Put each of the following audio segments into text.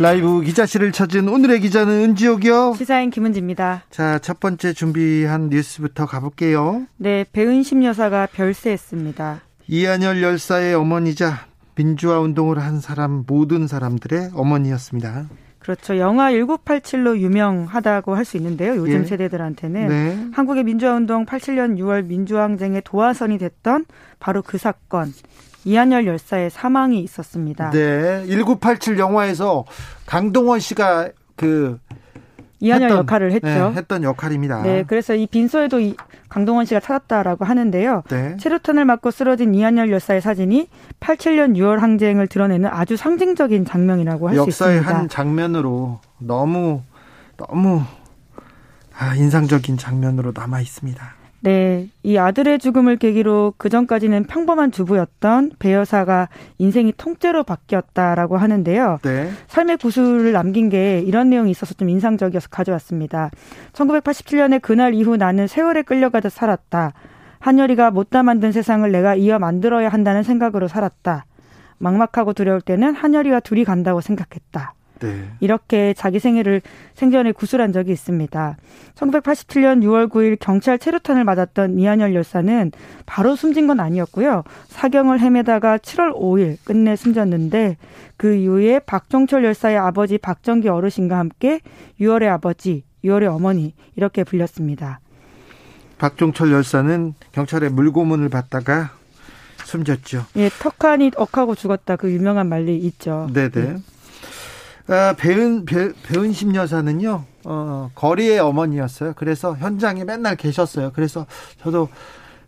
라이브 기자실을 찾은 오늘의 기자는 은지옥이요. 시사인 김은지입니다. 자, 첫 번째 준비한 뉴스부터 가볼게요. 네, 배은심 여사가 별세했습니다. 이한열 열사의 어머니자 민주화 운동을 한 사람 모든 사람들의 어머니였습니다. 그렇죠. 영화 1987로 유명하다고 할 수 있는데요. 요즘 예. 세대들한테는 네. 한국의 민주화 운동 87년 6월 민주화 항쟁의 도화선이 됐던 바로 그 사건. 이한열 열사의 사망이 있었습니다. 네. 1987 영화에서 강동원 씨가 그 이한열 역할을 했죠. 네, 했던 역할입니다. 네, 그래서 이 빈소에도 이 강동원 씨가 찾았다라고 하는데요. 네. 체류탄을 맞고 쓰러진 이한열 열사의 사진이 87년 6월 항쟁을 드러내는 아주 상징적인 장면이라고 할 수 있습니다. 역사의 한 장면으로 너무 너무 아, 인상적인 장면으로 남아 있습니다. 네, 이 아들의 죽음을 계기로 그 전까지는 평범한 주부였던 배 여사가 인생이 통째로 바뀌었다라고 하는데요. 네. 삶의 구슬을 남긴 게 이런 내용이 있어서 좀 인상적이어서 가져왔습니다. 1987년에 그날 이후 나는 세월에 끌려가듯 살았다. 한여리가 못다 만든 세상을 내가 이어 만들어야 한다는 생각으로 살았다. 막막하고 두려울 때는 한여리와 둘이 간다고 생각했다. 네. 이렇게 자기 생애를 생전에 구술한 적이 있습니다. 1987년 6월 9일 경찰 체류탄을 맞았던 이한열 열사는 바로 숨진 건 아니었고요. 사경을 헤매다가 7월 5일 끝내 숨졌는데 그 이후에 박종철 열사의 아버지 박정기 어르신과 함께 6월의 아버지, 6월의 어머니 이렇게 불렸습니다. 박종철 열사는 경찰의 물고문을 받다가 숨졌죠. 예, 턱하니 억하고 죽었다 그 유명한 말이 있죠. 네네. 네. 아, 배은 배, 배은심 여사는요 어, 거리의 어머니였어요. 그래서 현장에 맨날 계셨어요. 그래서 저도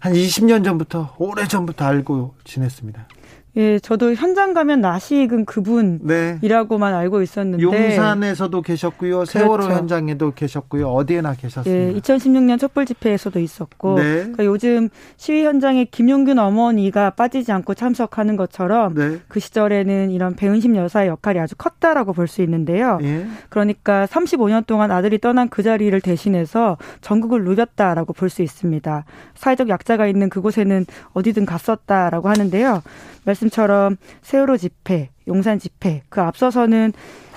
한 20년 전부터 오래 전부터 알고 지냈습니다. 예, 저도 현장 가면 나시 익은 그분이라고만 네. 알고 있었는데 용산에서도 계셨고요, 그렇죠. 세월호 현장에도 계셨고요, 어디에나 계셨습니다. 예, 2016년 촛불 집회에서도 있었고, 네. 그러니까 요즘 시위 현장에 김용균 어머니가 빠지지 않고 참석하는 것처럼 네. 그 시절에는 이런 배은심 여사의 역할이 아주 컸다라고 볼 수 있는데요. 예. 그러니까 35년 동안 아들이 떠난 그 자리를 대신해서 전국을 누볐다라고 볼 수 있습니다. 사회적 약자가 있는 그곳에는 어디든 갔었다라고 하는데요. 말씀 처럼 세월호 집회, 용산 집회, 그 앞서서는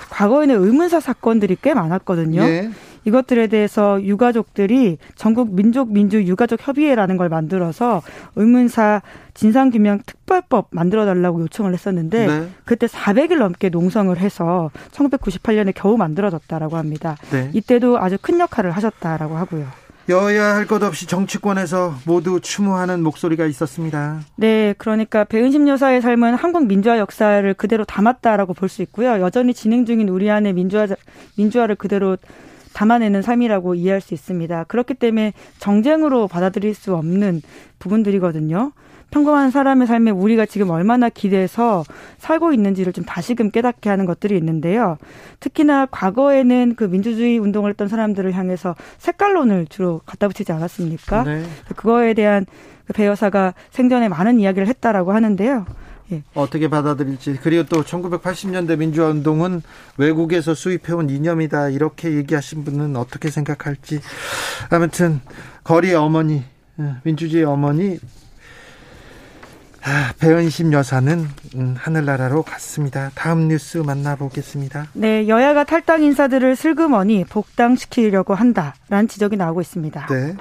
과거에는 의문사 사건들이 꽤 많았거든요. 예. 이것들에 대해서 유가족들이 전국 민족 민주 유가족 협의회라는 걸 만들어서 의문사 진상규명 특별법 만들어 달라고 요청을 했었는데 네. 그때 400일 넘게 농성을 해서 1998년에 겨우 만들어졌다라고 합니다. 네. 이때도 아주 큰 역할을 하셨다라고 하고요. 여야 할 것 없이 정치권에서 모두 추모하는 목소리가 있었습니다. 네, 그러니까 배은심 여사의 삶은 한국 민주화 역사를 그대로 담았다라고 볼 수 있고요. 여전히 진행 중인 우리 안의 민주화 민주화를 그대로 담아내는 삶이라고 이해할 수 있습니다. 그렇기 때문에 정쟁으로 받아들일 수 없는 부분들이거든요. 평범한 사람의 삶에 우리가 지금 얼마나 기대서 살고 있는지를 좀 다시금 깨닫게 하는 것들이 있는데요. 특히나 과거에는 그 민주주의 운동을 했던 사람들을 향해서 색깔론을 주로 갖다 붙이지 않았습니까? 네. 그거에 대한 그배 여사가 생전에 많은 이야기를 했다라고 하는데요. 예. 어떻게 받아들일지 그리고 또 1980년대 민주화 운동은 외국에서 수입해온 이념이다 이렇게 얘기하신 분은 어떻게 생각할지 아무튼 거리의 어머니 예, 민주주의 어머니 아, 배은심 여사는 음, 하늘나라로 갔습니다. 다음 뉴스 만나보겠습니다. 네, 여야가 탈당 인사들을 슬그머니 복당시키려고 한다라는 지적이 나오고 있습니다. 네.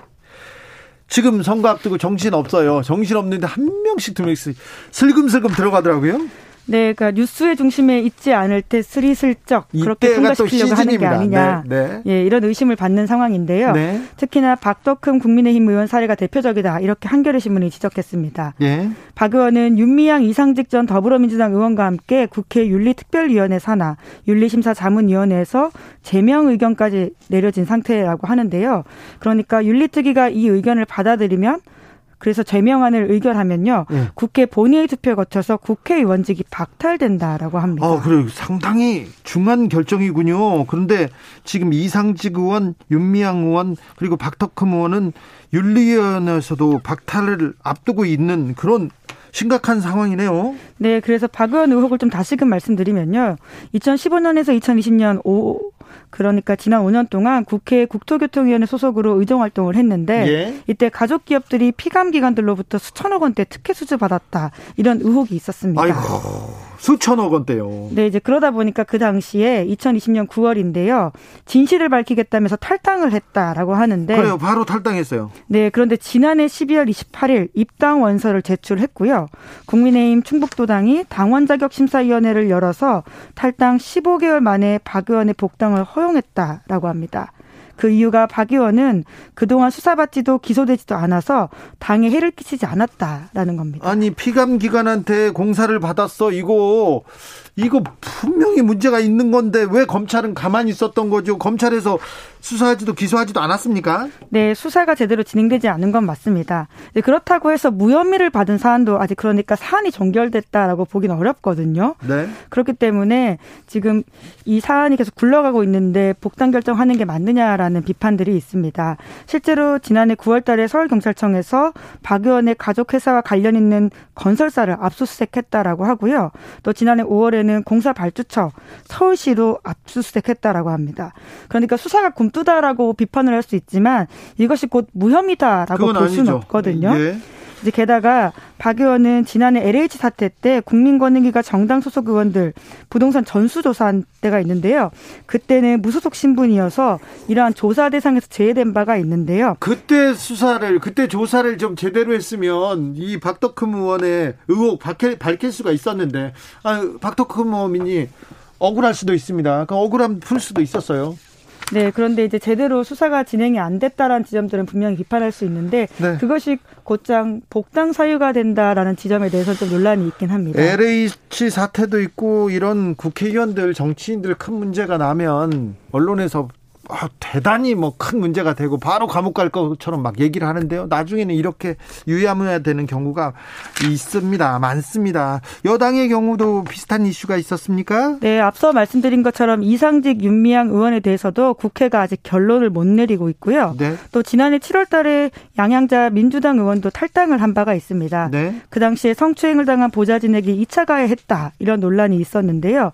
지금 선거 앞두고 정신 없어요. 정신 없는데 한 명씩 두 명씩 슬금슬금 들어가더라고요. 네, 그러니까 뉴스의 중심에 있지 않을 때 스리슬쩍 그렇게 통과시키려고 하는 게 아니냐. 네, 네. 예, 이런 의심을 받는 상황인데요. 네. 특히나 박덕흠 국민의힘 의원 사례가 대표적이다. 이렇게 한겨레 신문이 지적했습니다. 예. 박 의원은 윤미향 이상직 전 더불어민주당 의원과 함께 국회 윤리특별위원회 산하 윤리심사자문위원회에서 제명 의견까지 내려진 상태라고 하는데요. 그러니까 윤리특위가 이 의견을 받아들이면 그래서 제명안을 의결하면요. 네. 국회 본회의 투표 거쳐서 국회의원직이 박탈된다라고 합니다. 아, 그래요. 상당히 중요한 결정이군요. 그런데 지금 이상직 의원, 윤미향 의원 그리고 박덕흠 의원은 윤리위원회에서도 박탈을 앞두고 있는 그런 심각한 상황이네요. 네, 그래서 박 의원 의혹을 좀 다시금 말씀드리면요. 2015년에서 2020년 5 그러니까 지난 5년 동안 국회 국토교통위원회 소속으로 의정 활동을 했는데 예? 이때 가족 기업들이 피감 기관들로부터 수천억 원대 특혜 수주 받았다 이런 의혹이 있었습니다. 아이고 수천억 원대요. 네, 이제 그러다 보니까 그 당시에 2020년 9월인데요. 진실을 밝히겠다면서 탈당을 했다라고 하는데 그래요. 바로 탈당했어요. 네, 그런데 지난해 12월 28일 입당 원서를 제출했고요. 국민의힘 충북도당이 당원 자격 심사위원회를 열어서 탈당 15개월 만에 박 의원의 복당을 허용했다라고 합니다. 그 이유가 박 의원은 그동안 수사받지도 기소되지도 않아서 당에 해를 끼치지 않았다라는 겁니다. 아니 피감 기관한테 공사를 받았어 이거 이거 분명히 문제가 있는 건데 왜 검찰은 가만히 있었던 거죠? 검찰에서 수사하지도 기소하지도 않았습니까? 네, 수사가 제대로 진행되지 않은 건 맞습니다. 네, 그렇다고 해서 무혐의를 받은 사안도 아직 그러니까 사안이 종결됐다라고 보기는 어렵거든요. 네. 그렇기 때문에 지금 이 사안이 계속 굴러가고 있는데 복당 결정하는 게 맞느냐라는 비판들이 있습니다. 실제로 지난해 9월 달에 서울경찰청에서 박 의원의 가족회사와 관련 있는 건설사를 압수수색했다라고 하고요. 또 지난해 5월에 는 공사 발주처 서울시도 압수수색했다라고 합니다. 그러니까 수사가 굼 나쁘다라고 비판을 할 수 있지만 이것이 곧 무혐의다라고 볼 수는 없거든요. 예. 이제 게다가 박 의원은 지난해 LH 사태 때 국민권익위가 정당 소속 의원들 부동산 전수조사한 때가 있는데요. 그때는 무소속 신분이어서 이러한 조사 대상에서 제외된 바가 있는데요. 그때 수사를 그때 조사를 좀 제대로 했으면 이 박덕흠 의원의 의혹 밝힐, 밝힐 수가 있었는데 아, 박덕흠 의원이 억울할 수도 있습니다. 그 억울함 풀 수도 있었어요. 네, 그런데 이제 제대로 수사가 진행이 안 됐다라는 지점들은 분명히 비판할 수 있는데 네. 그것이 곧장 복당 사유가 된다라는 지점에 대해서 좀 논란이 있긴 합니다. LH 사태도 있고 이런 국회의원들 정치인들 큰 문제가 나면 언론에서 아, 대단히 뭐 큰 문제가 되고 바로 감옥 갈 것처럼 막 얘기를 하는데요. 나중에는 이렇게 유야무야 되는 경우가 있습니다. 많습니다. 여당의 경우도 비슷한 이슈가 있었습니까? 네, 앞서 말씀드린 것처럼 이상직 윤미향 의원에 대해서도 국회가 아직 결론을 못 내리고 있고요. 네. 또 지난해 7월 달에 양양자 민주당 의원도 탈당을 한 바가 있습니다. 네. 그 당시에 성추행을 당한 보좌진에게 2차 가해했다. 이런 논란이 있었는데요.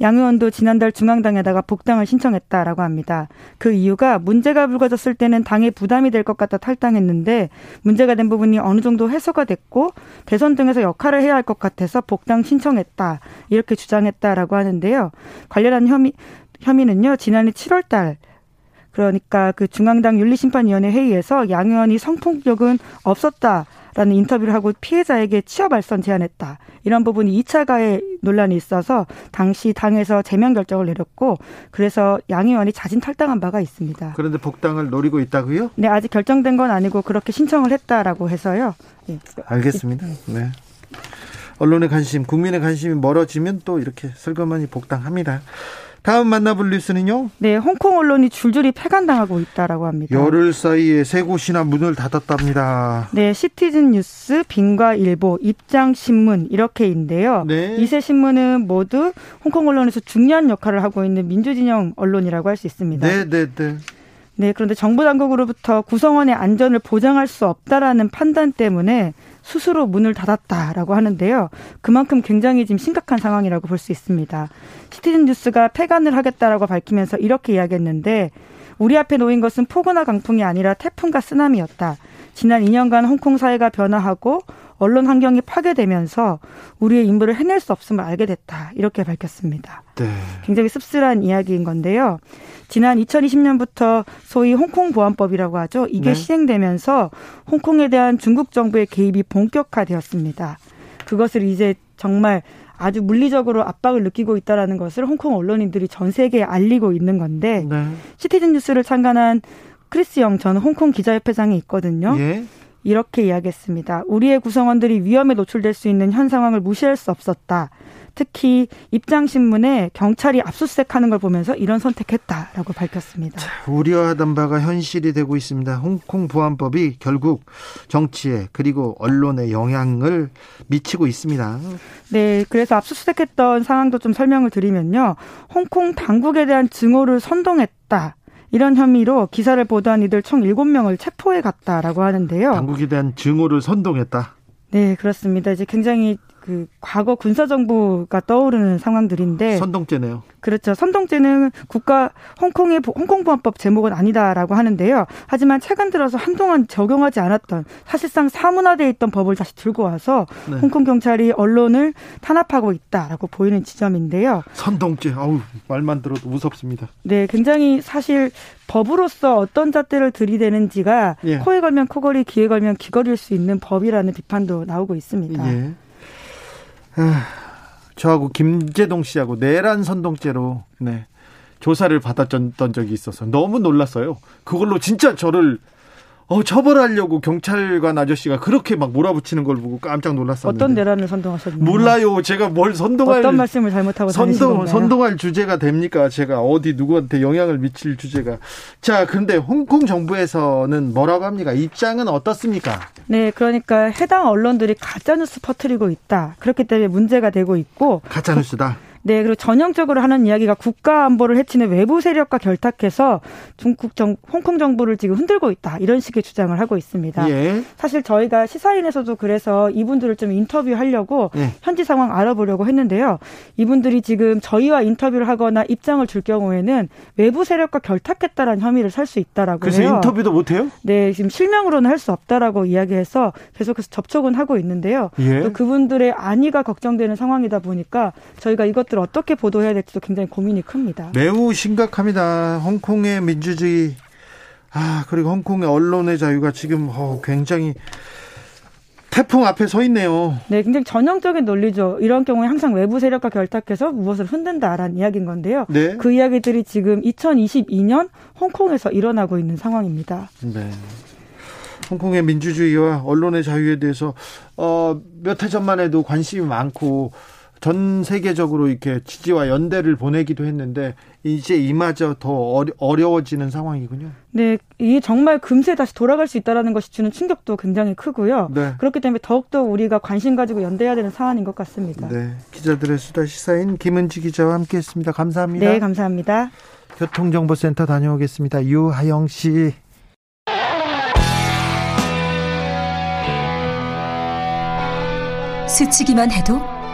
양 의원도 지난달 중앙당에다가 복당을 신청했다라고 합니다. 그 이유가 문제가 불거졌을 때는 당에 부담이 될 것 같아 탈당했는데 문제가 된 부분이 어느 정도 해소가 됐고 대선 등에서 역할을 해야 할 것 같아서 복당 신청했다 이렇게 주장했다라고 하는데요. 관련한 혐의 혐의는요 지난해 7월달 그러니까 그 중앙당 윤리심판위원회 회의에서 양 의원이 성폭력은 없었다. 라는 인터뷰를 하고 피해자에게 취업 알선 제안했다. 이런 부분이 2차 가해 논란이 있어서 당시 당에서 제명 결정을 내렸고 그래서 양 의원이 자진 탈당한 바가 있습니다. 그런데 복당을 노리고 있다고요? 네, 아직 결정된 건 아니고 그렇게 신청을 했다라고 해서요. 네. 알겠습니다. 네. 언론의 관심, 국민의 관심이 멀어지면 또 이렇게 슬그머니 복당합니다. 다음 만나볼 뉴스는요? 네, 홍콩 언론이 줄줄이 폐간당하고 있다라고 합니다. 열흘 사이에 세 곳이나 문을 닫았답니다. 네, 시티즌 뉴스, 빈과일보, 입장신문 이렇게인데요. 네. 이세 신문은 모두 홍콩 언론에서 중요한 역할을 하고 있는 민주진영 언론이라고 할 수 있습니다. 네, 네, 네. 네, 그런데 정부 당국으로부터 구성원의 안전을 보장할 수 없다라는 판단 때문에 스스로 문을 닫았다라고 하는데요. 그만큼 굉장히 지금 심각한 상황이라고 볼 수 있습니다. 시티즌 뉴스가 폐간을 하겠다라고 밝히면서 이렇게 이야기했는데 우리 앞에 놓인 것은 폭우나 강풍이 아니라 태풍과 쓰나미였다. 지난 2년간 홍콩 사회가 변화하고 언론 환경이 파괴되면서 우리의 임무를 해낼 수 없음을 알게 됐다. 이렇게 밝혔습니다. 네. 굉장히 씁쓸한 이야기인 건데요. 지난 2020년부터 소위 홍콩 보안법이라고 하죠. 이게 네. 시행되면서 홍콩에 대한 중국 정부의 개입이 본격화되었습니다. 그것을 이제 정말 아주 물리적으로 압박을 느끼고 있다라는 것을 홍콩 언론인들이 전 세계에 알리고 있는 건데 네. 시티즌 뉴스를 참관한 크리스 영 전 홍콩 기자협회장이 있거든요. 예. 이렇게 이야기했습니다. 우리의 구성원들이 위험에 노출될 수 있는 현 상황을 무시할 수 없었다. 특히 입장신문에 경찰이 압수수색하는 걸 보면서 이런 선택했다라고 밝혔습니다. 자, 우려하던 바가 현실이 되고 있습니다. 홍콩 보안법이 결국 정치에 그리고 언론에 영향을 미치고 있습니다. 네, 그래서 압수수색했던 상황도 좀 설명을 드리면요. 홍콩 당국에 대한 증오를 선동했다. 이런 혐의로 기사를 보도한 이들 총 7명을 체포해 갔다라고 하는데요. 당국에 대한 증오를 선동했다. 네, 그렇습니다. 이제 굉장히 그 과거 군사 정부가 떠오르는 상황들인데 선동죄네요. 그렇죠. 선동죄는 국가 홍콩의 홍콩 보안법 제목은 아니다라고 하는데요. 하지만 최근 들어서 한동안 적용하지 않았던 사실상 사문화돼 있던 법을 다시 들고 와서 네. 홍콩 경찰이 언론을 탄압하고 있다라고 보이는 지점인데요. 선동죄. 아우 말만 들어도 무섭습니다. 네, 굉장히 사실 법으로서 어떤 잣대를 들이대는지가 예. 코에 걸면 코걸이, 귀에 걸면 귀걸일 수 있는 법이라는 비판도 나오고 있습니다. 예. 저하고 김재동 씨하고 내란 선동죄로 네, 조사를 받았던 적이 있어서 너무 놀랐어요. 그걸로 진짜 저를 어, 처벌하려고 경찰관 아저씨가 그렇게 막 몰아붙이는 걸 보고 깜짝 놀랐었는데. 어떤 내란을 선동하셨나요? 몰라요. 제가 뭘 선동할 어떤 말씀을 잘못하고 선동 선동할 주제가 됩니까? 제가 어디 누구한테 영향을 미칠 주제가. 자, 그런데 홍콩 정부에서는 뭐라고 합니까? 입장은 어떻습니까? 네, 그러니까 해당 언론들이 가짜 뉴스 퍼뜨리고 있다. 그렇기 때문에 문제가 되고 있고 가짜 뉴스다. 네, 그리고 전형적으로 하는 이야기가 국가 안보를 해치는 외부 세력과 결탁해서 중국 정, 홍콩 정부를 지금 흔들고 있다. 이런 식의 주장을 하고 있습니다. 예. 사실 저희가 시사인에서도 그래서 이분들을 좀 인터뷰하려고 예. 현지 상황 알아보려고 했는데요. 이분들이 지금 저희와 인터뷰를 하거나 입장을 줄 경우에는 외부 세력과 결탁했다라는 혐의를 살 수 있다라고 그래서 해요. 인터뷰도 못 해요? 네, 지금 실명으로는 할 수 없다라고 이야기해서 계속해서 접촉은 하고 있는데요. 예. 또 그분들의 안위가 걱정되는 상황이다 보니까 저희가 이것 것들을 어떻게 보도해야 될지도 굉장히 고민이 큽니다. 매우 심각합니다. 홍콩의 민주주의, 아, 그리고 홍콩의 언론의 자유가 지금 어, 굉장히 태풍 앞에 서 있네요. 네, 굉장히 전형적인 논리죠. 이런 경우에 항상 외부 세력과 결탁해서 무엇을 흔든다라는 이야기인 건데요. 네. 그 이야기들이 지금 2022년 홍콩에서 일어나고 있는 상황입니다. 네. 홍콩의 민주주의와 언론의 자유에 대해서 어, 몇 해 전만 해도 관심이 많고 전 세계적으로 이렇게 지지와 연대를 보내기도 했는데 이제 이마저 더 어려워지는 상황이군요. 네, 이게 정말 금세 다시 돌아갈 수 있다라는 것이 주는 충격도 굉장히 크고요. 네. 그렇기 때문에 더욱더 우리가 관심 가지고 연대해야 되는 사안인 것 같습니다. 네, 기자들의 수다 시사인 김은지 기자와 함께했습니다. 감사합니다. 네, 감사합니다. 교통정보센터 다녀오겠습니다. 유하영 씨. 스치기만 해도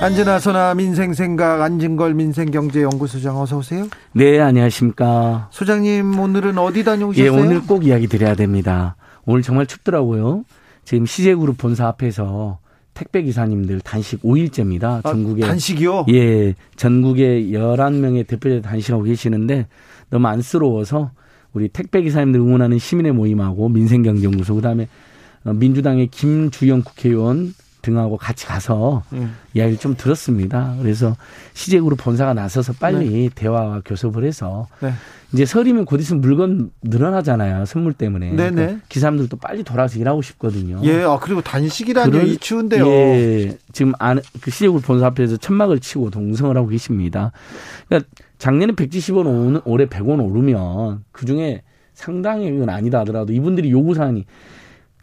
안진아 소나 민생생각 안진걸 민생경제연구소장 어서 오세요. 네, 안녕하십니까. 소장님 오늘은 어디 다녀오셨어요? 예, 오늘 꼭 이야기 드려야 됩니다. 오늘 정말 춥더라고요. 지금 시제그룹 본사 앞에서 택배 기사님들 단식 5일째입니다. 아, 전국에 단식이요? 예. 전국에 11명의 대표자 단식하고 계시는데 너무 안쓰러워서 우리 택배 기사님들 응원하는 시민의 모임하고 민생경제연구소 그다음에 민주당의 김주영 국회의원 등하고 같이 가서 음. 이야기를 좀 들었습니다. 그래서 시제그룹 본사가 나서서 빨리 네. 대화와 교섭을 해서 네. 이제 설이면 곧 있으면 물건 늘어나잖아요. 선물 때문에. 네네. 그러니까 기사님들도 빨리 돌아서 일하고 싶거든요. 예, 아, 그리고 단식이라니 이 추운데요. 예, 지금 안, 그 시제그룹 본사 앞에서 천막을 치고 동성을 하고 계십니다. 그러니까 작년에 170원, 올해 100원 오르면 그 중에 상당히건 아니다 하더라도 이분들이 요구사항이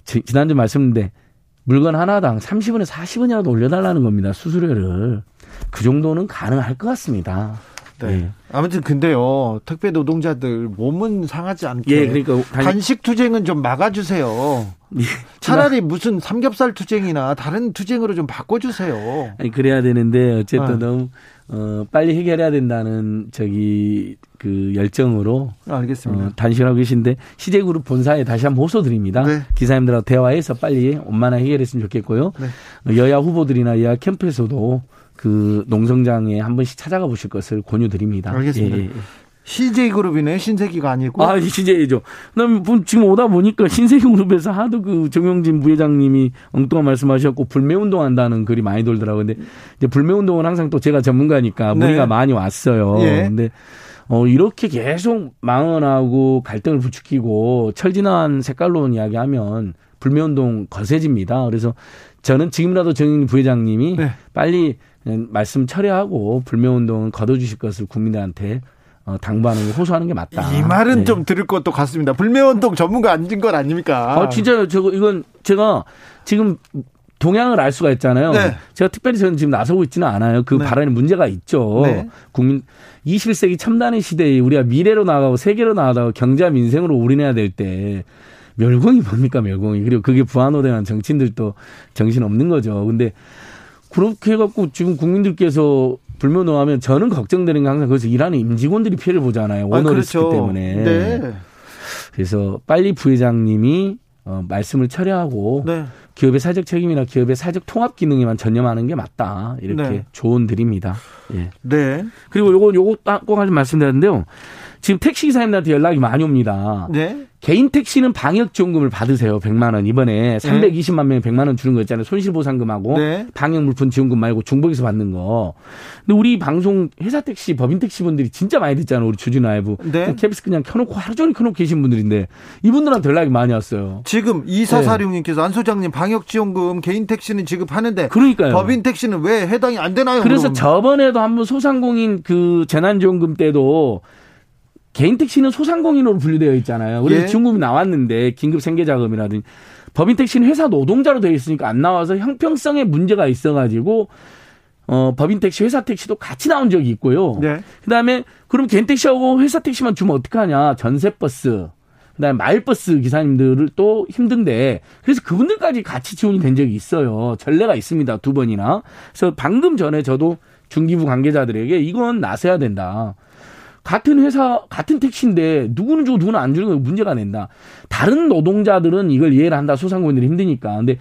지난주 말씀드렸는데 물건 하나당 30원에서 40원이라도 올려달라는 겁니다. 수수료를. 그 정도는 가능할 것 같습니다. 네. 네. 아무튼 근데요 택배 노동자들 몸은 상하지 않게 예, 그러니까 단식 투쟁은 좀 막아주세요. 예. 차라리 무슨 삼겹살 투쟁이나 다른 투쟁으로 좀 바꿔주세요. 아니 그래야 되는데 어쨌든 어. 너무 어, 빨리 해결해야 된다는 저기 그 열정으로 알겠습니다. 어, 단식하고 계신데 시제그룹 본사에 다시 한번 호소드립니다. 네. 기사님들하고 대화해서 빨리 원만하게 해결했으면 좋겠고요. 네. 여야 후보들이나 여야 캠프에서도 그 농성장에 한 번씩 찾아가 보실 것을 권유드립니다. 알겠습니다. 예, 예. CJ 그룹이네 신세기가 아니고. 아, CJ죠. 그다음에 지금 오다 보니까 신세기 그룹에서 하도 그 정영진 부회장님이 엉뚱한 말씀하셨고 불매 운동 한다는 글이 많이 돌더라고요. 근데 이제 불매 운동은 항상 또 제가 전문가니까 네. 문의가 많이 왔어요. 예. 근데 어 이렇게 계속 망언하고 갈등을 부추기고 철진한 색깔론 이야기하면 불매 운동 거세집니다. 그래서 저는 지금이라도 정영진 부회장님이 네. 빨리 말씀 철회하고 불매 운동은 거둬주실 것을 국민들한테 어, 당부하는 게 호소하는 게 맞다. 이 말은 네. 좀 들을 것도 같습니다. 불매운동 전문가 아닌 건 아닙니까? 아, 진짜요. 저거 이건 제가 지금 동향을 알 수가 있잖아요. 네. 제가 특별히 저는 지금 나서고 있지는 않아요. 그 네. 발언에 문제가 있죠. 네. 국민 21세기 첨단의 시대에 우리가 미래로 나가고 세계로 나가다가 경제와 민생으로 올인해야 될 때 멸공이 뭡니까 멸공이 그리고 그게 부안호대한 정치인들도 정신 없는 거죠. 근데 그렇게 해갖고 지금 국민들께서 불면허하면 저는 걱정되는 게 항상 그래서 일하는 임직원들이 피해를 보잖아요. 오너리스크 아, 그렇죠. 때문에. 네. 그래서 빨리 부회장님이 어, 말씀을 철회하고 네. 기업의 사적 책임이나 기업의 사적 통합 기능에만 전념하는 게 맞다. 이렇게 네. 조언 드립니다. 예. 네. 그리고 요거 요거 꼭 하나 말씀드렸는데요. 지금 택시 기사님들한테 연락이 많이 옵니다. 네. 개인 택시는 방역 지원금을 받으세요. 100만 원. 이번에 320만 명에 100만 원 주는 거 있잖아요. 손실 보상금하고 네. 방역 물품 지원금 말고 중복에서 받는 거. 근데 우리 방송 회사 택시, 법인 택시 분들이 진짜 많이 듣잖아요. 우리 주진 라이브. 네. KBS 그냥 켜 놓고 하루 종일 켜 놓고 계신 분들인데 이분들한테 연락이 많이 왔어요. 지금 2446님께서 네. 안 소장님 방역 지원금 개인 택시는 지급하는데 그러니까요. 법인 택시는 왜 해당이 안 되나요? 그래서 그럼? 저번에도 한번 소상공인 그 재난 지원금 때도 개인 택시는 소상공인으로 분류되어 있잖아요. 그래서 예. 지원금이 나왔는데 긴급 생계 자금이라든지 법인 택시는 회사 노동자로 되어 있으니까 안 나와서 형평성에 문제가 있어가지고 어 법인 택시, 회사 택시도 같이 나온 적이 있고요. 네. 그다음에 그럼 개인 택시하고 회사 택시만 주면 어떡하냐? 전세 버스, 그다음에 마을버스 기사님들을 또 힘든데 그래서 그분들까지 같이 지원이 된 적이 있어요. 전례가 있습니다. 두 번이나. 그래서 방금 전에 저도 중기부 관계자들에게 이건 나서야 된다. 같은 회사 같은 택시인데 누구는 주고 누구는 안 주는 거 문제가 낸다. 다른 노동자들은 이걸 이해를 한다. 소상공인들이 힘드니까. 근데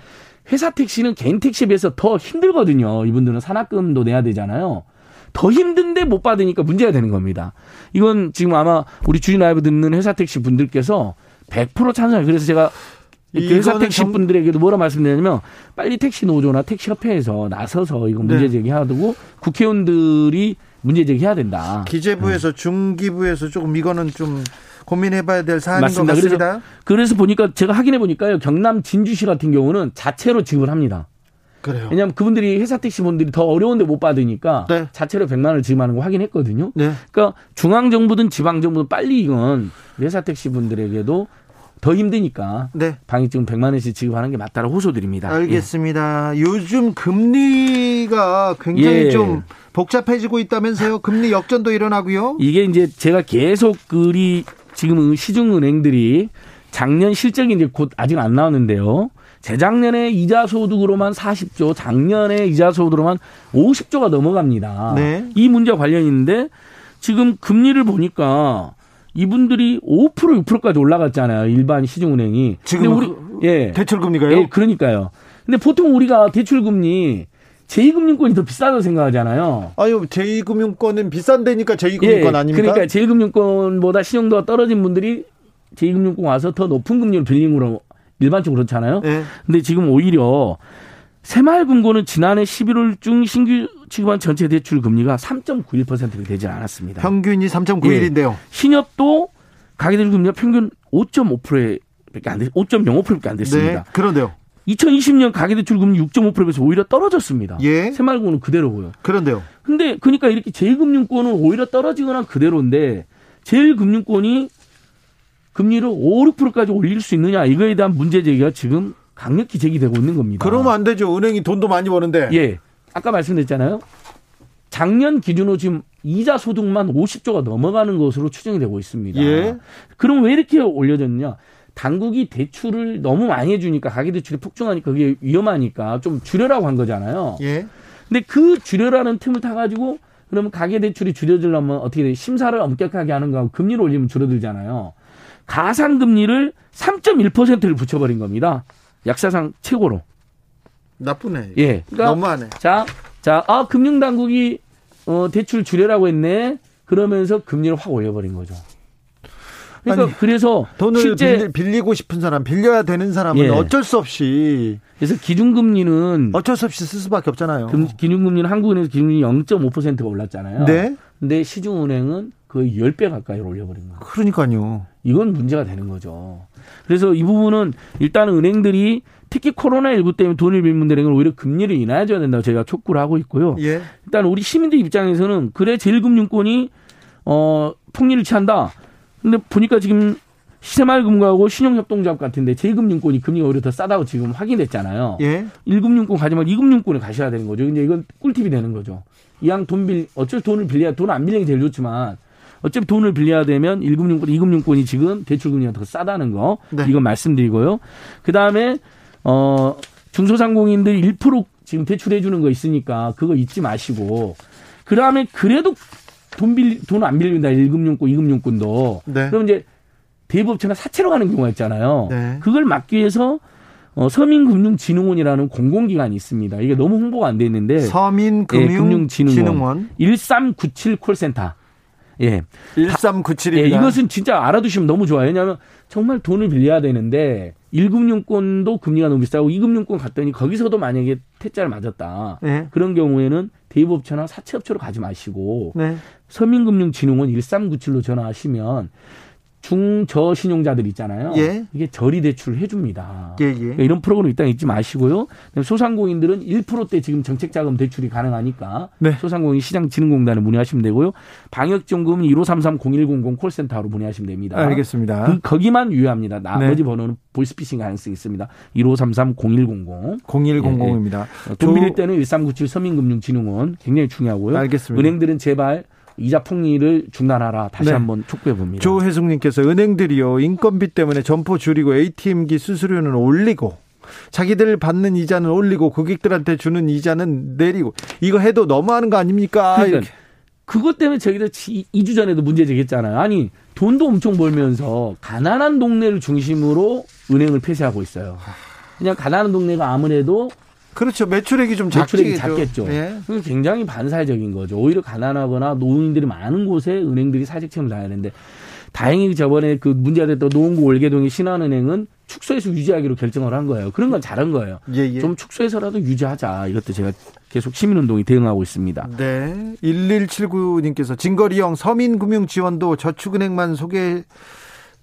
회사 택시는 개인 택시에 비해서 더 힘들거든요. 이분들은 산학금도 내야 되잖아요. 더 힘든데 못 받으니까 문제가 되는 겁니다. 이건 지금 아마 우리 주인 라이브 듣는 회사 택시 분들께서 100% 찬성해요. 그래서 제가 회사 택시 분들에게도 뭐라 말씀드리냐면 빨리 택시 노조나 택시 협회에서 나서서 이거 문제 네. 제기하고 국회의원들이 문제 제기해야 된다. 기재부에서 중기부에서 조금 이거는 좀 고민해봐야 될 사안인 맞습니다. 것 같습니다. 그래서, 그래서 보니까 제가 확인해 보니까요 경남 진주시 같은 경우는 자체로 지급을 합니다. 그래요. 왜냐하면 그분들이 회사 택시 분들이 더 어려운데 못 받으니까 네. 자체로 100만 원을 지급하는 거 확인했거든요. 네. 그러니까 중앙 정부든 지방 정부든 빨리 이건 회사 택시 분들에게도 더 힘드니까 네. 방위증 100만 원씩 지급하는 게 맞다고 호소드립니다. 알겠습니다. 예. 요즘 금리가 굉장히 예. 좀 복잡해지고 있다면서요? 금리 역전도 일어나고요. 이게 이제 제가 계속 그리 지금 시중은행들이 작년 실적이 이제 곧 아직 안 나왔는데요. 재작년에 이자 소득으로만 40조, 작년에 이자 소득으로만 50조가 넘어갑니다. 네. 이 문제와 관련이 있는데 지금 금리를 보니까 이분들이 5% 6%까지 올라갔잖아요. 일반 시중은행이. 지금 우리 그, 예 대출 금리가요? 예, 그러니까요. 근데 보통 우리가 대출 금리 제2금융권이 더 비싸다고 생각하잖아요. 아유, 제2금융권은 비싼데니까 제2금융권 예, 아닙니까? 그러니까 제2금융권보다 신용도가 떨어진 분들이 제2금융권 와서 더 높은 금리로 빌린 거로 일반적으로 그렇잖아요. 예. 근데 지금 오히려 새마을금고는 지난해 11월 중 신규 취급한 전체 대출 금리가 3.91%가 되지 않았습니다. 평균이 3.91인데요. 예. 신협도 가계대출 금리가 평균 5.5%밖에 안 됐, 5.05%밖에 안 됐습니다. 네, 그런데요. 2020년 가계대출 금리 6.5%에서 오히려 떨어졌습니다. 예. 새마을금고는 그대로고요. 그런데요. 근데 그러니까 이렇게 제일금융권은 오히려 떨어지거나 그대로인데 제일금융권이 금리를 5, 6%까지 올릴 수 있느냐 이거에 대한 문제 제기가 지금 강력히 제기되고 있는 겁니다. 그러면 안 되죠. 은행이 돈도 많이 버는데. 예. 아까 말씀드렸잖아요. 작년 기준으로 지금 이자 소득만 50조가 넘어가는 것으로 추정이 되고 있습니다. 예. 그럼 왜 이렇게 올려졌냐? 당국이 대출을 너무 많이 해주니까 가계 대출이 폭증하니까 그게 위험하니까 좀 줄여라고 한 거잖아요. 예. 근데 그 줄여라는 틈을 타가지고 그러면 가계 대출이 줄여들려면 어떻게 돼? 심사를 엄격하게 하는 거하고 금리를 올리면 줄어들잖아요. 가상 금리를 3.1%를 붙여버린 겁니다. 약사상 최고로. 나쁘네. 예. 그러니까 너무하네. 자, 자, 아, 금융 당국이 어, 대출 줄여라고 했네. 그러면서 금리를 확 올려버린 거죠. 그러니까 아니, 그래서 돈을 실제 빌리, 고 싶은 사람, 빌려야 되는 사람은 예. 어쩔 수 없이 그래서 기준금리는 어쩔 수 없이 쓸 수밖에 없잖아요. 금, 기준금리는 한국은행에서 기준금리 0.5%가 올랐잖아요. 네. 근데 시중은행은 거의 10배 가까이 올려버린 거예요. 그러니까요. 이건 문제가 되는 거죠. 그래서 이 부분은 일단 은행들이 특히 코로나19 때문에 돈을 빌는 은행은 오히려 금리를 인하해줘야 된다고 제가 촉구를 하고 있고요. 예. 일단 우리 시민들 입장에서는 그래 제일금융권이 어 폭리를 취한다. 근데 보니까 지금 시세말금고하고 신용협동조합 같은데 제2금융권이 금리가 오히려 더 싸다고 지금 확인됐잖아요. 예. 1금융권 가지 말고 2금융권에 가셔야 되는 거죠. 이제 이건 꿀팁이 되는 거죠. 이왕 돈 빌, 어차피 돈을 빌려야, 돈 안 빌리는 게 제일 좋지만, 어차피 돈을 빌려야 되면 1금융권, 2금융권이 지금 대출금리가 더 싸다는 거. 네. 이건 말씀드리고요. 그 다음에, 어, 중소상공인들 1% 지금 대출해 주는 거 있으니까 그거 잊지 마시고, 그 다음에 그래도 돈 빌, 돈 안 빌린다. 1금융권, 2금융권도. 네. 그럼 이제 대부업체나 사채로 가는 경우가 있잖아요. 네. 그걸 막기 위해서 어, 서민금융진흥원이라는 공공기관이 있습니다. 이게 너무 홍보가 안 돼 있는데 서민금융진흥원 예, 1397 콜센터. 예. 1397입니다. 예, 이것은 진짜 알아두시면 너무 좋아요. 왜냐하면 정말 돈을 빌려야 되는데 1금융권도 금리가 너무 비싸고 2금융권 갔더니 거기서도 만약에 퇴짜를 맞았다. 네. 그런 경우에는 대부업체나 사채업체로 가지 마시고 네. 서민금융진흥원 1397로 전화하시면 중저신용자들 있잖아요. 예. 이게 저리 대출을 해줍니다. 예, 예. 그러니까 이런 프로그램 일단 잊지 마시고요. 소상공인들은 1%대 지금 정책자금 대출이 가능하니까 네. 소상공인 시장진흥공단에 문의하시면 되고요. 방역지원금은 1533-0100 콜센터로 문의하시면 됩니다. 알겠습니다. 그, 거기만 유효합니다. 나머지 네. 번호는 보이스피싱 가능성이 있습니다. 1533-0100. 0100입니다. 예, 예. 돈 빌릴 때는 1397 서민금융진흥원 굉장히 중요하고요. 알겠습니다. 은행들은 제발 이자 폭리를 중단하라 다시 네. 한번 촉구해 봅니다. 조혜숙님께서 은행들이요 인건비 때문에 점포 줄이고 ATM기 수수료는 올리고 자기들 받는 이자는 올리고 고객들한테 주는 이자는 내리고 이거 해도 너무하는 거 아닙니까? 그러니까 그것 때문에 저희들 2주 전에도 문제 제기했잖아요. 아니 돈도 엄청 벌면서 가난한 동네를 중심으로 은행을 폐쇄하고 있어요. 그냥 가난한 동네가 아무래도 그렇죠. 매출액이 좀 매출액이 작겠죠. 예. 그게 굉장히 반사적인 거죠. 오히려 가난하거나 노인들이 많은 곳에 은행들이 사직책을 다해야 되는데 다행히 저번에 그 문제가 됐던 노원구 월계동의 신한은행은 축소해서 유지하기로 결정을 한 거예요. 그런 건 잘한 거예요. 예, 예. 좀 축소해서라도 유지하자. 이것도 제가 계속 시민운동이 대응하고 있습니다. 네. 1179님께서 진거리형 서민금융 지원도 저축은행만 소개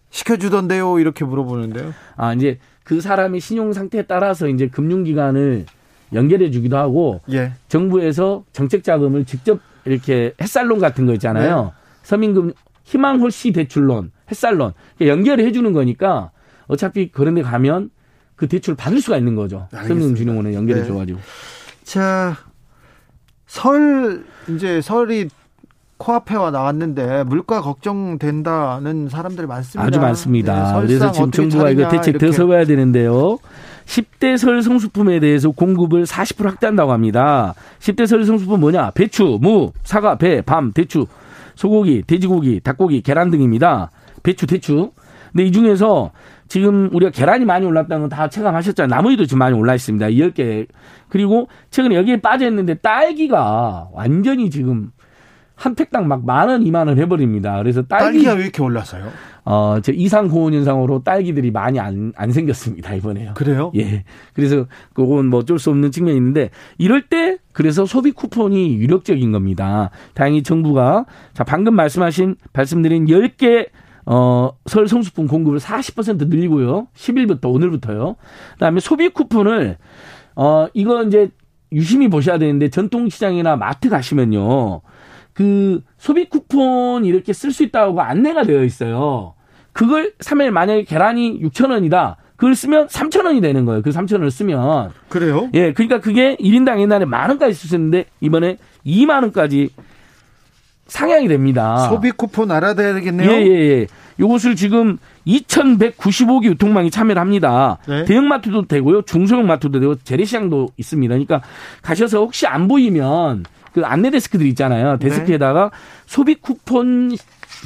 시켜주던데요. 이렇게 물어보는데요. 아, 이제 그 사람의 신용 상태에 따라서 이제 금융기관을 연결해 주기도 하고 예. 정부에서 정책 자금을 직접 이렇게 햇살론 같은 거 있잖아요. 네. 서민금 희망 홀씨 대출론, 햇살론 연결해 주는 거니까 어차피 그런 데 가면 그 대출을 받을 수가 있는 거죠. 서민금융진흥원에 연결해 네. 줘 가지고. 자, 설 이제 설이 코앞에 와 나왔는데 물가 걱정된다는 사람들이 많습니다. 아주 많습니다. 네, 그래서 지금 정부가 이거 대책 더 세워야 되는데요. 10대 설 성수품에 대해서 공급을 40% 확대한다고 합니다. 10대 설 성수품 뭐냐? 배추, 무, 사과, 배, 밤, 대추, 소고기, 돼지고기, 닭고기, 계란 등입니다. 배추, 대추. 근데 이 중에서 지금 우리가 계란이 많이 올랐다는 건 다 체감하셨잖아요. 나무위도 지금 많이 올라 있습니다. 10개. 그리고 최근에 여기에 빠져 있는데 딸기가 완전히 지금 한 팩당 막 만 원, 이만 원 해버립니다. 그래서 딸기. 딸기 가 왜 이렇게 올랐어요? 어, 저 이상 고온 현상으로 딸기들이 많이 안, 안 생겼습니다, 이번에요. 그래요? 예. 그래서 그건 뭐 어쩔 수 없는 측면이 있는데 이럴 때 그래서 소비 쿠폰이 유력적인 겁니다. 다행히 정부가 자, 방금 말씀하신, 말씀드린 10개 어, 설 성수품 공급을 40% 늘리고요. 10일부터, 오늘부터요. 그 다음에 소비 쿠폰을, 어, 이거 이제 유심히 보셔야 되는데 전통시장이나 마트 가시면요. 그 소비 쿠폰 이렇게 쓸 수 있다고 안내가 되어 있어요. 그걸 3일 만약에 계란이 6천 원이다. 그걸 쓰면 3천 원이 되는 거예요. 그 3천 원을 쓰면. 그래요? 예, 그러니까 그게 1인당 옛날에 만 원까지 쓰셨는데 이번에 2만 원까지 상향이 됩니다. 소비 쿠폰 알아둬야 되겠네요. 예, 예, 예. 요것을 지금 2,195개 유통망이 참여를 합니다. 네. 대형마트도 되고요. 중소형 마트도 되고 재래시장도 있습니다. 그러니까 가셔서 혹시 안 보이면 그 안내 데스크들 있잖아요. 데스크에다가 네. 소비 쿠폰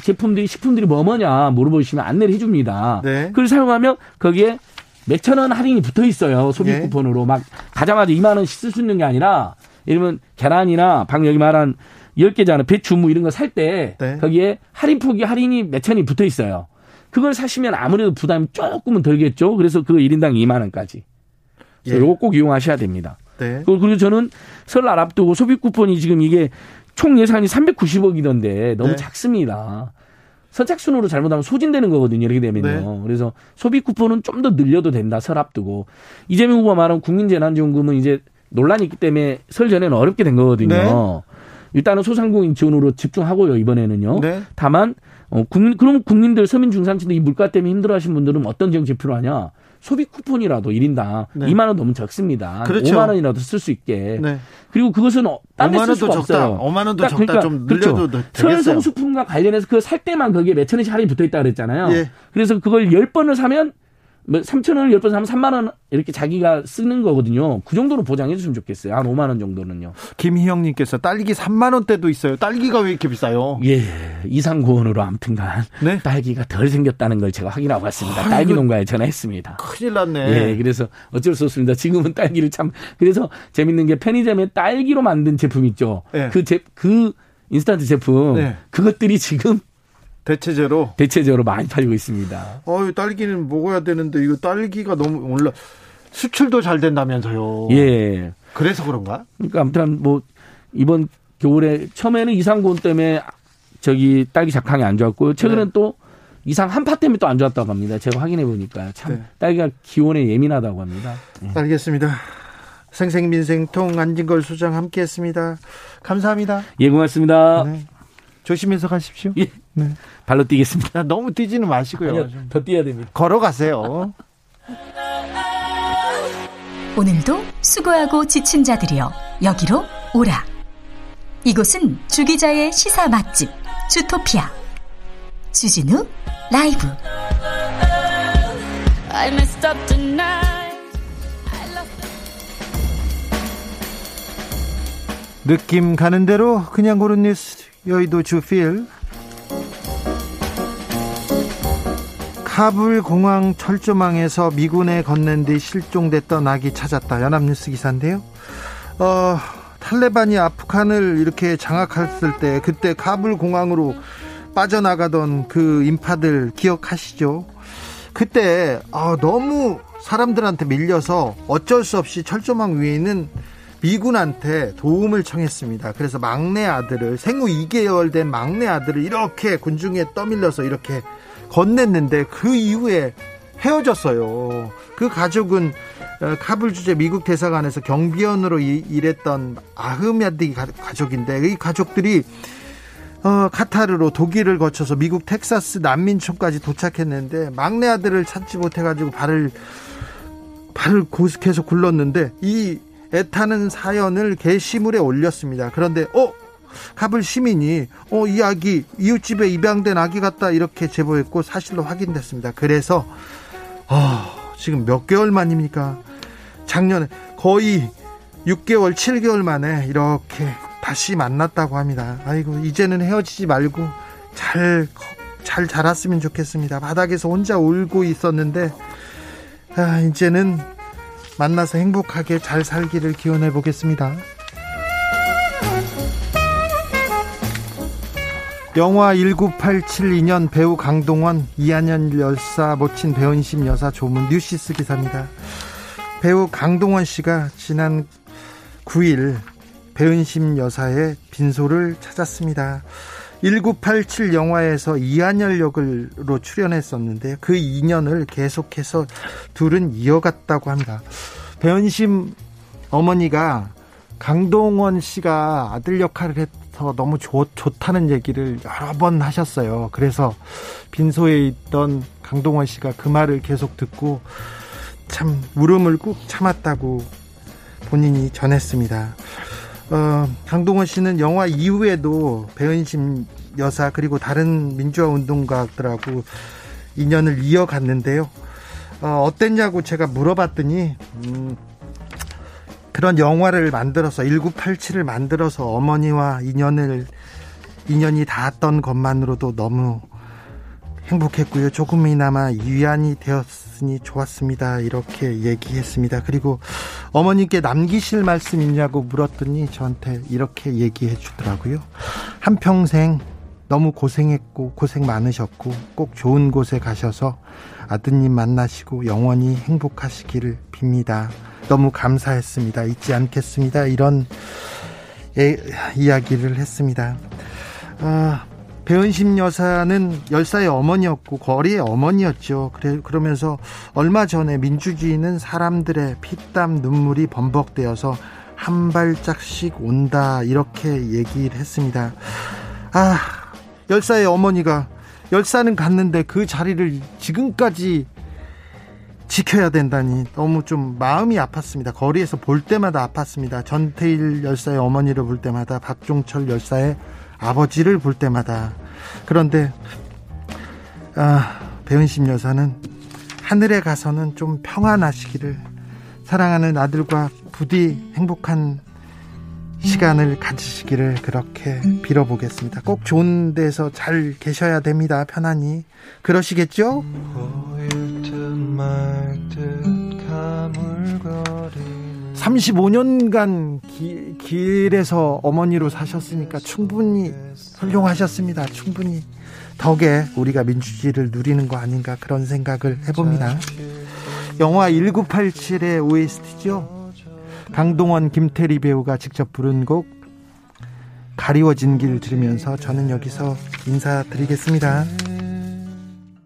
제품들이 식품들이 뭐 뭐냐 물어보시면 안내를 해줍니다. 네. 그걸 사용하면 거기에 몇천 원 할인이 붙어 있어요. 소비 네. 쿠폰으로 막 가자마자 2만 원씩 쓸 수 있는 게 아니라 이러면 계란이나 방 여기 말한 10개잖아. 배추 무 이런 거 살때 네. 거기에 할인 폭이 할인이 몇 천이 붙어 있어요. 그걸 사시면 아무래도 부담이 조금은 덜겠죠. 그래서 그 1인당 2만 원까지. 예. 요거 꼭 이용하셔야 됩니다. 네. 그리고 저는 설날 앞두고 소비 쿠폰이 지금 이게 총 예산이 390억이던데 너무 네. 작습니다. 선착순으로 잘못하면 소진되는 거거든요. 이렇게 되면요. 네. 그래서 소비 쿠폰은 좀 더 늘려도 된다. 설 앞두고. 이재명 후보가 말한 국민재난지원금은 이제 논란이 있기 때문에 설 전에는 어렵게 된 거거든요. 네. 일단은 소상공인 지원으로 집중하고요. 이번에는요. 네. 다만 어, 국민, 그럼 국민들 서민 중산층들 이 물가 때문에 힘들어 하신 분들은 어떤 정책 필요하냐? 소비 쿠폰이라도 1인당 네. 2만 원 넘으면 적습니다. 그렇죠. 5만 원이라도 쓸 수 있게. 네. 그리고 그것은 딴데쓸 수가 적다. 없어요. 5만 원도 적다. 그러니까, 좀 늘려도 그렇죠. 되겠어요. 성수품과 관련해서 그 살 때만 거기에 몇 천 원씩 할인이 붙어 있다 그랬잖아요. 예. 그래서 그걸 10번을 사면 뭐 3천 원을 10번 사면 3만 원 이렇게 자기가 쓰는 거거든요. 그 정도로 보장해 줬으면 좋겠어요. 한 5만 원 정도는요. 김희영 님께서 딸기 3만 원대도 있어요. 딸기가 왜 이렇게 비싸요? 예. 이상고원으로 아무튼간 네? 딸기가 덜 생겼다는 걸 제가 확인하고 왔습니다. 아, 딸기 농가에 전화했습니다. 큰일 났네. 예. 그래서 어쩔 수 없습니다. 지금은 딸기를 참 그래서 재밌는 게 편의점에 딸기로 만든 제품 있죠. 네. 그 제, 그 인스턴트 제품 네. 그것들이 지금 대체제로 대체제로 많이 팔리고 있습니다. 어유 딸기는 먹어야 되는데 이거 딸기가 너무 올라 수출도 잘 된다면서요. 예. 그래서 그런가? 그러니까 아무튼 뭐 이번 겨울에 처음에는 이상고온 때문에 저기 딸기 작황이 안 좋았고 최근엔 네. 또 이상 한파 때문에 또 안 좋았다고 합니다. 제가 확인해 보니까 참 네. 딸기가 기온에 예민하다고 합니다. 네. 알겠습니다. 생생민생통 안진걸 소장 함께했습니다. 감사합니다. 예, 고맙습니다. 네. 조심해서 가십시오. 예. 네. 발로 뛰겠습니다. 너무 뛰지는 마시고요. 아니요, 더 뛰어야 됩니다. 걸어가세요. 오늘도 수고하고 지친 자들이여 여기로 오라. 이곳은 주기자의 시사 맛집 주토피아 주진우 라이브. 느낌 가는 대로 그냥 고른 뉴스 여의도 주필 카불 공항 철조망에서 미군에 건넨 뒤 실종됐던 아기 찾았다. 연합뉴스 기사인데요. 어, 탈레반이 아프간을 이렇게 장악했을 때 그때 카불 공항으로 빠져나가던 그 인파들 기억하시죠? 그때 어, 너무 사람들한테 밀려서 어쩔 수 없이 철조망 위에 있는 미군한테 도움을 청했습니다. 그래서 막내 아들을 생후 2개월 된 막내 아들을 이렇게 군중에 떠밀려서 이렇게 건넸는데 그 이후에 헤어졌어요. 그 가족은 어, 카불 주재 미국 대사관에서 경비원으로 일했던 아흐메디 가족인데 이 가족들이 어, 카타르로 독일을 거쳐서 미국 텍사스 난민촌까지 도착했는데 막내 아들을 찾지 못해가지고 발을 발을 고스케서 굴렀는데 이 애타는 사연을 게시물에 올렸습니다. 그런데 어 카불 시민이 어 이 아기 이웃집에 입양된 아기 같다 이렇게 제보했고 사실로 확인됐습니다. 그래서 어, 지금 몇 개월 만입니까? 작년에 거의 6개월, 7개월 만에 이렇게 다시 만났다고 합니다. 아이고 이제는 헤어지지 말고 잘잘 자랐으면 좋겠습니다. 바닥에서 혼자 울고 있었는데 아, 이제는 만나서 행복하게 잘 살기를 기원해 보겠습니다. 영화 1987 2년 배우 강동원, 이한현 열사 모친 배은심 여사 조문 뉴시스 기사입니다. 배우 강동원 씨가 지난 9일 배은심 여사의 빈소를 찾았습니다. 1987 영화에서 이한열 역으로 출연했었는데 그 인연을 계속해서 둘은 이어갔다고 합니다. 배은심 어머니가 강동원 씨가 아들 역할을 해서 너무 좋, 좋다는 얘기를 여러 번 하셨어요. 그래서 빈소에 있던 강동원 씨가 그 말을 계속 듣고 참 울음을 꾹 참았다고 본인이 전했습니다. 어, 강동원 씨는 영화 이후에도 배은심 여사 그리고 다른 민주화 운동가들하고 인연을 이어갔는데요. 어, 어땠냐고 제가 물어봤더니 음, 그런 영화를 만들어서 1987을 만들어서 어머니와 인연을 인연이 닿았던 것만으로도 너무 행복했고요. 조금이나마 위안이 되었으니 좋았습니다. 이렇게 얘기했습니다. 그리고 어머니께 남기실 말씀 있냐고 물었더니 저한테 이렇게 얘기해 주더라고요. 한평생 너무 고생했고 고생 많으셨고 꼭 좋은 곳에 가셔서 아드님 만나시고 영원히 행복하시기를 빕니다. 너무 감사했습니다. 잊지 않겠습니다. 이런 예, 이야기를 했습니다. 아, 배은심 여사는 열사의 어머니였고 거리의 어머니였죠. 그래 그러면서 얼마 전에 민주주의는 사람들의 피땀 눈물이 범벅되어서 한 발짝씩 온다 이렇게 얘기를 했습니다. 아 열사의 어머니가 열사는 갔는데 그 자리를 지금까지 지켜야 된다니 너무 좀 마음이 아팠습니다. 거리에서 볼 때마다 아팠습니다. 전태일 열사의 어머니를 볼 때마다 박종철 열사의 아버지를 볼 때마다 그런데 아, 배은심 여사는 하늘에 가서는 좀 평안하시기를 사랑하는 아들과 부디 행복한 시간을 가지시기를 그렇게 빌어보겠습니다. 꼭 좋은 데서 잘 계셔야 됩니다. 편안히. 그러시겠죠? 35년간 기, 길에서 어머니로 사셨으니까 충분히 훌륭하셨습니다. 충분히 덕에 우리가 민주주의를 누리는 거 아닌가 그런 생각을 해봅니다. 영화 1987의 OST죠. 강동원, 김태리 배우가 직접 부른 곡 가리워진 길 들으면서 저는 여기서 인사드리겠습니다.